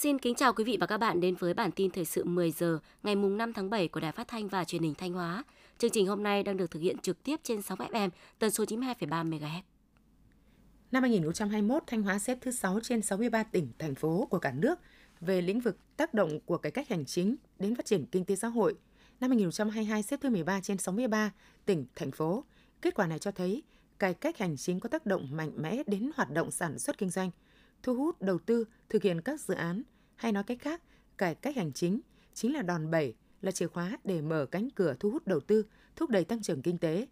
Xin kính chào quý vị và các bạn đến với bản tin thời sự 10 giờ ngày mùng 5 tháng 7 của Đài Phát thanh và Truyền hình Thanh Hóa. Chương trình hôm nay đang được thực hiện trực tiếp trên sóng FM tần số 92,3 MHz. Năm 2021, Thanh Hóa xếp thứ 6 trên 63 tỉnh, thành phố của cả nước về lĩnh vực tác động của cải cách hành chính đến phát triển kinh tế xã hội. Năm 2022 xếp thứ 13 trên 63 tỉnh, thành phố. Kết quả này cho thấy cải cách hành chính có tác động mạnh mẽ đến hoạt động sản xuất kinh doanh, thu hút đầu tư thực hiện các dự án, hay nói cách khác, cải cách hành chính chính là đòn bẩy, là chìa khóa để mở cánh cửa thu hút đầu tư, thúc đẩy tăng trưởng kinh tế.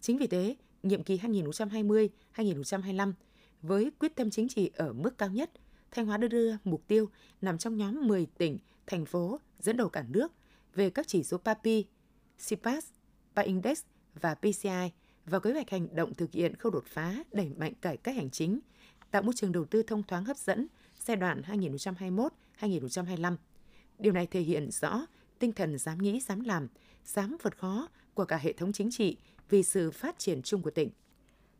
Chính vì thế, nhiệm kỳ 2020-2025 với quyết tâm chính trị ở mức cao nhất, Thanh Hóa đưa đưa mục tiêu nằm trong nhóm 10 tỉnh, thành phố dẫn đầu cả nước về các chỉ số PAPI, CPAS, PAINDEX và PCI và kế hoạch hành động thực hiện khâu đột phá đẩy mạnh cải cách hành chính, tạo môi trường đầu tư thông thoáng hấp dẫn giai đoạn 2021-2025. Điều này thể hiện rõ tinh thần dám nghĩ, dám làm, dám vượt khó của cả hệ thống chính trị vì sự phát triển chung của tỉnh.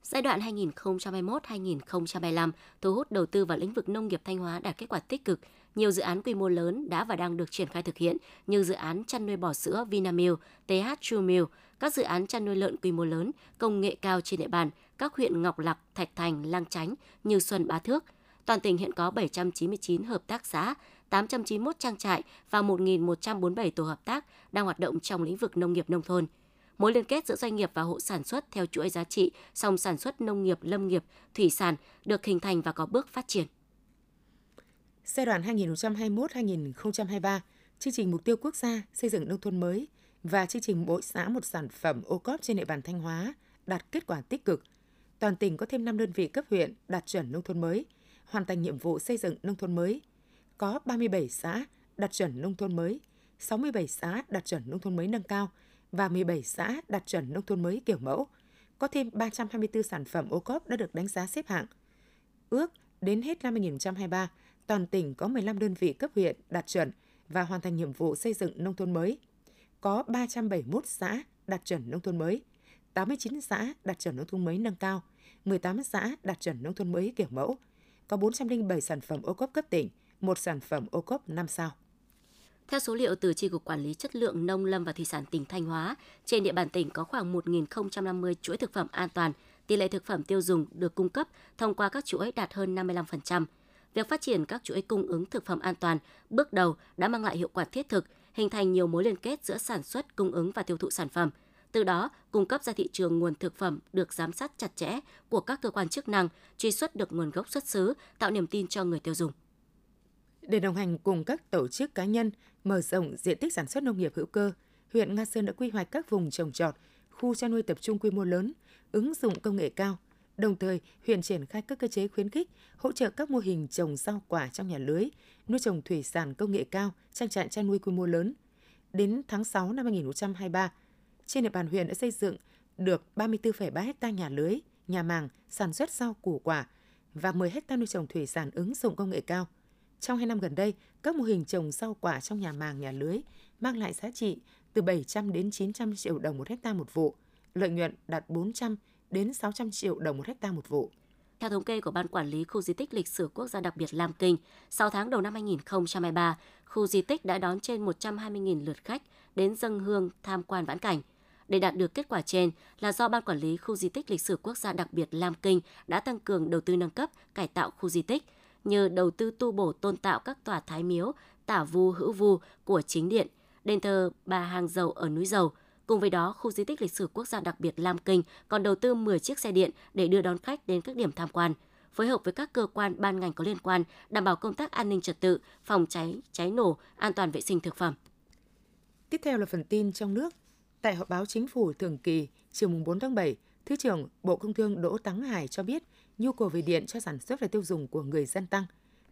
Giai đoạn 2021-2025 thu hút đầu tư vào lĩnh vực nông nghiệp Thanh Hóa đạt kết quả tích cực. Nhiều dự án quy mô lớn đã và đang được triển khai thực hiện như dự án chăn nuôi bò sữa Vinamilk, TH True Milk, các dự án chăn nuôi lợn quy mô lớn, công nghệ cao trên địa bàn các huyện Ngọc Lặc, Thạch Thành, Lang Chánh, Như Xuân, Bá Thước. Toàn tỉnh hiện có 799 hợp tác xã, 891 trang trại và 1.147 tổ hợp tác đang hoạt động trong lĩnh vực nông nghiệp nông thôn – mối liên kết giữa doanh nghiệp và hộ sản xuất theo chuỗi giá trị song sản xuất nông nghiệp, lâm nghiệp, thủy sản được hình thành và có bước phát triển. Giai đoạn 2021-2023, chương trình mục tiêu quốc gia xây dựng nông thôn mới và chương trình mỗi xã một sản phẩm ô cóp trên địa bàn Thanh Hóa đạt kết quả tích cực. Toàn tỉnh có thêm 5 đơn vị cấp huyện đạt chuẩn nông thôn mới, hoàn thành nhiệm vụ xây dựng nông thôn mới. Có 37 xã đạt chuẩn nông thôn mới, 67 xã đạt chuẩn nông thôn mới nâng cao và 17 xã đạt chuẩn nông thôn mới kiểu mẫu. Có thêm 324 sản phẩm ô cốp đã được đánh giá xếp hạng. Ước đến hết năm 2023, toàn tỉnh có 15 đơn vị cấp huyện đạt chuẩn và hoàn thành nhiệm vụ xây dựng nông thôn mới. Có 371 xã đạt chuẩn nông thôn mới, 89 xã đạt chuẩn nông thôn mới nâng cao, 18 xã đạt chuẩn nông thôn mới kiểu mẫu. Có 407 sản phẩm ô cốp cấp tỉnh, một sản phẩm ô cốp 5 sao. Theo số liệu từ tri cục Quản lý Chất lượng Nông lâm và Thủy sản tỉnh Thanh Hóa, trên địa bàn tỉnh có khoảng 1.050 chuỗi thực phẩm an toàn, tỷ lệ thực phẩm tiêu dùng được cung cấp thông qua các chuỗi đạt hơn 55%. Việc phát triển các chuỗi cung ứng thực phẩm an toàn bước đầu đã mang lại hiệu quả thiết thực, hình thành nhiều mối liên kết giữa sản xuất, cung ứng và tiêu thụ sản phẩm. Từ đó, cung cấp ra thị trường nguồn thực phẩm được giám sát chặt chẽ của các cơ quan chức năng, truy xuất được nguồn gốc xuất xứ, tạo niềm tin cho người tiêu dùng. Để đồng hành cùng các tổ chức cá nhân mở rộng diện tích sản xuất nông nghiệp hữu cơ, huyện Nga Sơn đã quy hoạch các vùng trồng trọt, khu chăn nuôi tập trung quy mô lớn, ứng dụng công nghệ cao. Đồng thời, huyện triển khai các cơ chế khuyến khích, hỗ trợ các mô hình trồng rau quả trong nhà lưới, nuôi trồng thủy sản công nghệ cao, trang trại chăn nuôi quy mô lớn. Đến tháng 6 năm 2023, trên địa bàn huyện đã xây dựng được 34,3 hecta nhà lưới, nhà màng, sản xuất rau củ quả và 10 hecta nuôi trồng thủy sản ứng dụng công nghệ cao – trong hai năm gần đây, các mô hình trồng rau quả trong nhà màng nhà lưới mang lại giá trị từ 700 đến 900 triệu đồng một hecta một vụ, lợi nhuận đạt 400 đến 600 triệu đồng một hecta một vụ. Theo thống kê của Ban Quản lý Khu di tích lịch sử quốc gia đặc biệt Lam Kinh, 6 tháng đầu năm 2023, khu di tích đã đón trên 120.000 lượt khách đến dân hương tham quan vãn cảnh. Để đạt được kết quả trên là do Ban Quản lý Khu di tích lịch sử quốc gia đặc biệt Lam Kinh đã tăng cường đầu tư nâng cấp, cải tạo khu di tích – như đầu tư tu bổ tôn tạo các tòa thái miếu, tả vu hữu vu của chính điện, đền thờ bà hàng dầu ở núi dầu. Cùng với đó, khu di tích lịch sử quốc gia đặc biệt Lam Kinh còn đầu tư 10 chiếc xe điện để đưa đón khách đến các điểm tham quan, phối hợp với các cơ quan ban ngành có liên quan đảm bảo công tác an ninh trật tự, phòng cháy, cháy nổ, an toàn vệ sinh thực phẩm. Tiếp theo là phần tin trong nước. Tại họp báo chính phủ thường kỳ chiều 4 tháng 7, Thứ trưởng Bộ Công Thương Đỗ Tắng Hải cho biết nhu cầu về điện cho sản xuất và tiêu dùng của người dân tăng.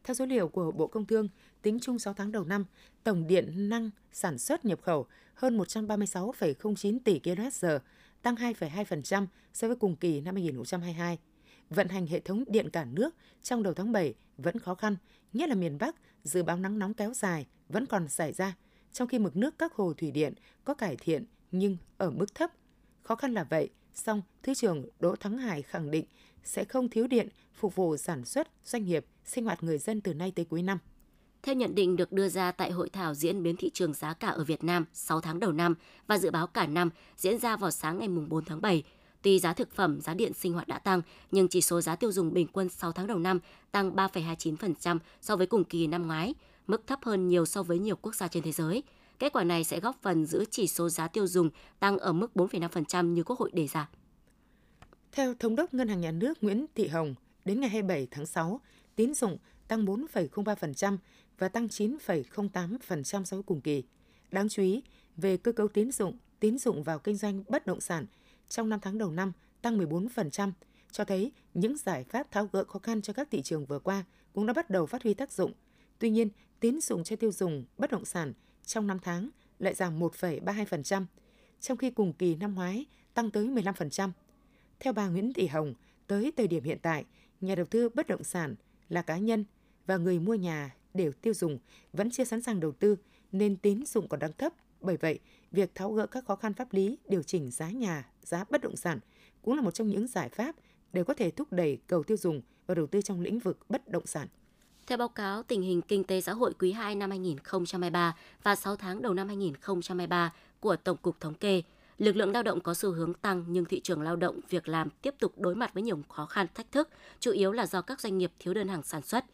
Theo số liệu của Bộ Công Thương, tính chung 6 tháng đầu năm, tổng điện năng sản xuất nhập khẩu hơn 136,09 tỷ kWh, tăng 2,2% so với cùng kỳ năm 2022. Vận hành hệ thống điện cả nước trong đầu tháng 7 vẫn khó khăn, nhất là miền Bắc, dự báo nắng nóng kéo dài vẫn còn xảy ra, trong khi mực nước các hồ thủy điện có cải thiện nhưng ở mức thấp. Khó khăn là vậy, song Thứ trưởng Đỗ Thắng Hải khẳng định sẽ không thiếu điện phục vụ sản xuất, doanh nghiệp, sinh hoạt người dân từ nay tới cuối năm. Theo nhận định được đưa ra tại hội thảo diễn biến thị trường giá cả ở Việt Nam 6 tháng đầu năm và dự báo cả năm diễn ra vào sáng ngày 4 tháng 7, Tuy giá thực phẩm, giá điện sinh hoạt đã tăng, nhưng chỉ số giá tiêu dùng bình quân 6 tháng đầu năm tăng 3,29% so với cùng kỳ năm ngoái, mức thấp hơn nhiều so với nhiều quốc gia trên thế giới. Kết quả này sẽ góp phần giữ chỉ số giá tiêu dùng tăng ở mức 4,5% như Quốc hội đề ra. Theo Thống đốc Ngân hàng Nhà nước Nguyễn Thị Hồng, đến ngày 27 tháng 6, tín dụng tăng 4,03% và tăng 9,08% so với cùng kỳ. Đáng chú ý, về cơ cấu tín dụng, tín dụng vào kinh doanh bất động sản trong 5 tháng đầu năm tăng 14%, cho thấy những giải pháp tháo gỡ khó khăn cho các thị trường vừa qua cũng đã bắt đầu phát huy tác dụng. Tuy nhiên, tín dụng cho tiêu dùng bất động sản trong 5 tháng lại giảm 1,32%, trong khi cùng kỳ năm ngoái tăng tới 15%. Theo bà Nguyễn Thị Hồng, tới thời điểm hiện tại, nhà đầu tư bất động sản là cá nhân và người mua nhà đều tiêu dùng vẫn chưa sẵn sàng đầu tư nên tín dụng còn đang thấp. Bởi vậy, việc tháo gỡ các khó khăn pháp lý, điều chỉnh giá nhà, giá bất động sản cũng là một trong những giải pháp để có thể thúc đẩy cầu tiêu dùng và đầu tư trong lĩnh vực bất động sản. Theo báo cáo tình hình kinh tế xã hội quý 2 năm 2023 và 6 tháng đầu năm 2023 của Tổng cục Thống kê, lực lượng lao động có xu hướng tăng nhưng thị trường lao động việc làm tiếp tục đối mặt với nhiều khó khăn thách thức, chủ yếu là do các doanh nghiệp thiếu đơn hàng sản xuất.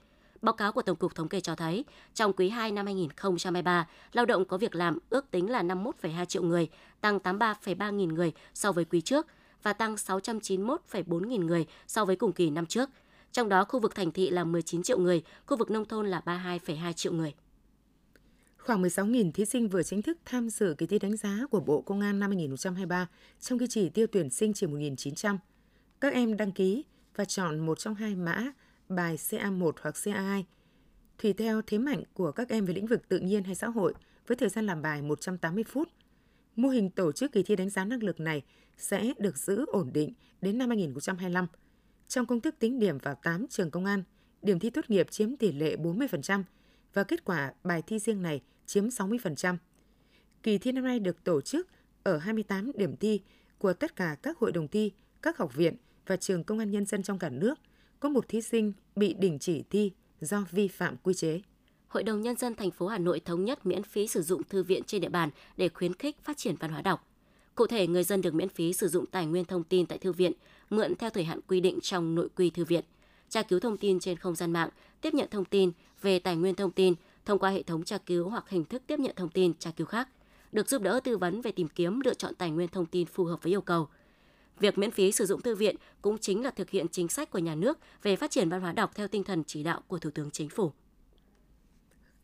Báo cáo của Tổng cục Thống kê cho thấy, trong quý 2 năm 2023, lao động có việc làm ước tính là 51,2 triệu người, tăng 83,3 nghìn người so với quý trước và tăng 691,4 nghìn người so với cùng kỳ năm trước. Trong đó, khu vực thành thị là 19 triệu người, khu vực nông thôn là 32,2 triệu người. Khoảng 16.000 thí sinh vừa chính thức tham dự kỳ thi đánh giá của Bộ Công an năm 2023, trong khi chỉ tiêu tuyển sinh chỉ 1.900. Các em đăng ký và chọn một trong hai mã bài CA1 hoặc CA2, tùy theo thế mạnh của các em về lĩnh vực tự nhiên hay xã hội, với thời gian làm bài 180 phút. Mô hình tổ chức kỳ thi đánh giá năng lực này sẽ được giữ ổn định đến năm 2025. Trong công thức tính điểm vào 8 trường công an, điểm thi tốt nghiệp chiếm tỷ lệ 40% và kết quả bài thi riêng này chiếm 60%. Kỳ thi năm nay được tổ chức ở 28 điểm thi của tất cả các hội đồng thi, các học viện và trường công an nhân dân trong cả nước. Có một thí sinh bị đình chỉ thi do vi phạm quy chế. Hội đồng Nhân dân thành phố Hà Nội thống nhất miễn phí sử dụng thư viện trên địa bàn để khuyến khích phát triển văn hóa đọc. Cụ thể, người dân được miễn phí sử dụng tài nguyên thông tin tại thư viện, mượn theo thời hạn quy định trong nội quy thư viện, tra cứu thông tin trên không gian mạng, tiếp nhận thông tin về tài nguyên thông tin thông qua hệ thống tra cứu hoặc hình thức tiếp nhận thông tin tra cứu khác, được giúp đỡ tư vấn về tìm kiếm lựa chọn tài nguyên thông tin phù hợp với yêu cầu. Việc miễn phí sử dụng thư viện cũng chính là thực hiện chính sách của nhà nước về phát triển văn hóa đọc theo tinh thần chỉ đạo của Thủ tướng Chính phủ.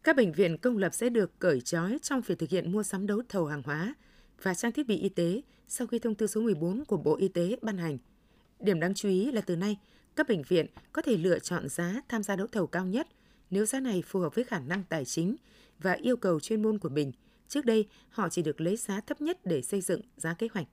Các bệnh viện công lập sẽ được cởi trói trong việc thực hiện mua sắm đấu thầu hàng hóa và trang thiết bị y tế sau khi thông tư số 14 của Bộ Y tế ban hành. Điểm đáng chú ý là từ nay, các bệnh viện có thể lựa chọn giá tham gia đấu thầu cao nhất nếu giá này phù hợp với khả năng tài chính và yêu cầu chuyên môn của mình. Trước đây, họ chỉ được lấy giá thấp nhất để xây dựng giá kế hoạch.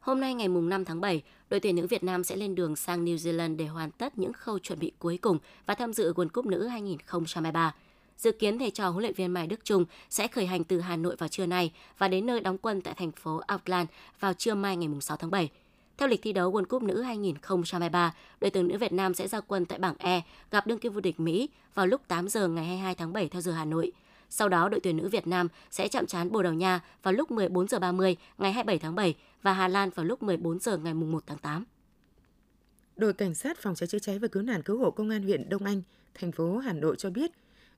Hôm nay ngày 5 tháng 7, đội tuyển nữ Việt Nam sẽ lên đường sang New Zealand để hoàn tất những khâu chuẩn bị cuối cùng và tham dự World Cup nữ 2023. Dự kiến thầy trò huấn luyện viên Mai Đức Trung sẽ khởi hành từ Hà Nội vào trưa nay và đến nơi đóng quân tại thành phố Auckland vào trưa mai ngày 6 tháng 7. Theo lịch thi đấu World Cup nữ 2023, đội tuyển nữ Việt Nam sẽ ra quân tại bảng E gặp đương kim vô địch Mỹ vào lúc 8 giờ ngày 22 tháng 7 theo giờ Hà Nội. Sau đó, đội tuyển nữ Việt Nam sẽ chạm trán Bồ Đào Nha vào lúc 14 giờ 30 ngày 27 tháng 7 và Hà Lan vào lúc 14 giờ ngày 1 tháng 8. Đội Cảnh sát Phòng cháy chữa cháy và Cứu nạn Cứu hộ Công an huyện Đông Anh, thành phố Hà Nội cho biết,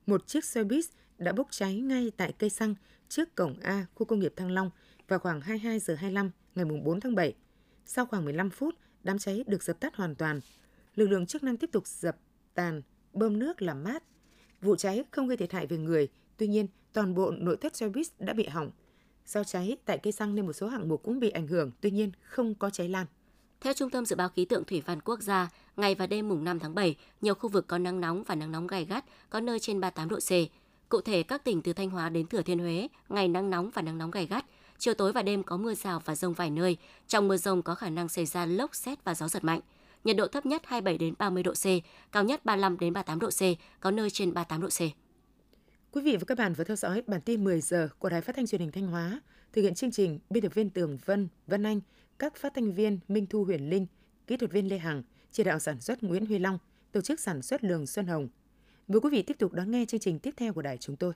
một chiếc xe buýt đã bốc cháy ngay tại cây xăng trước cổng A khu công nghiệp Thăng Long vào khoảng 22 giờ 25 ngày 4 tháng 7. Sau khoảng 15 phút, đám cháy được dập tắt hoàn toàn. Lực lượng chức năng tiếp tục dập tàn, bơm nước làm mát. Vụ cháy không gây thiệt hại về người, tuy nhiên toàn bộ nội thất xe buýt đã bị hỏng. Do cháy tại cây xăng nên một số hạng mục cũng bị ảnh hưởng, tuy nhiên không có cháy lan. Theo Trung tâm Dự báo Khí tượng Thủy văn Quốc gia, ngày và đêm mùng 5 tháng 7, nhiều khu vực có nắng nóng và nắng nóng gai gắt, có nơi trên 38 độ C. Cụ thể, các tỉnh từ Thanh Hóa đến Thừa Thiên Huế, ngày nắng nóng và nắng nóng gai gắt, chiều tối và đêm có mưa rào và rông vài nơi. Trong mưa rông có khả năng xảy ra lốc xét và gió giật mạnh. Nhiệt độ thấp nhất 27 đến 30 độ C, cao nhất 35 đến 38 độ C, có nơi trên 38 độ C. Quý vị và các bạn vừa theo dõi bản tin 10 giờ của Đài Phát thanh Truyền hình Thanh Hóa. Thực hiện chương trình biên tập viên Tường Vân, Vân Anh, các phát thanh viên Minh Thu Huyền Linh, kỹ thuật viên Lê Hằng, chỉ đạo sản xuất Nguyễn Huy Long, tổ chức sản xuất Lường Xuân Hồng. Mời quý vị tiếp tục đón nghe chương trình tiếp theo của đài chúng tôi.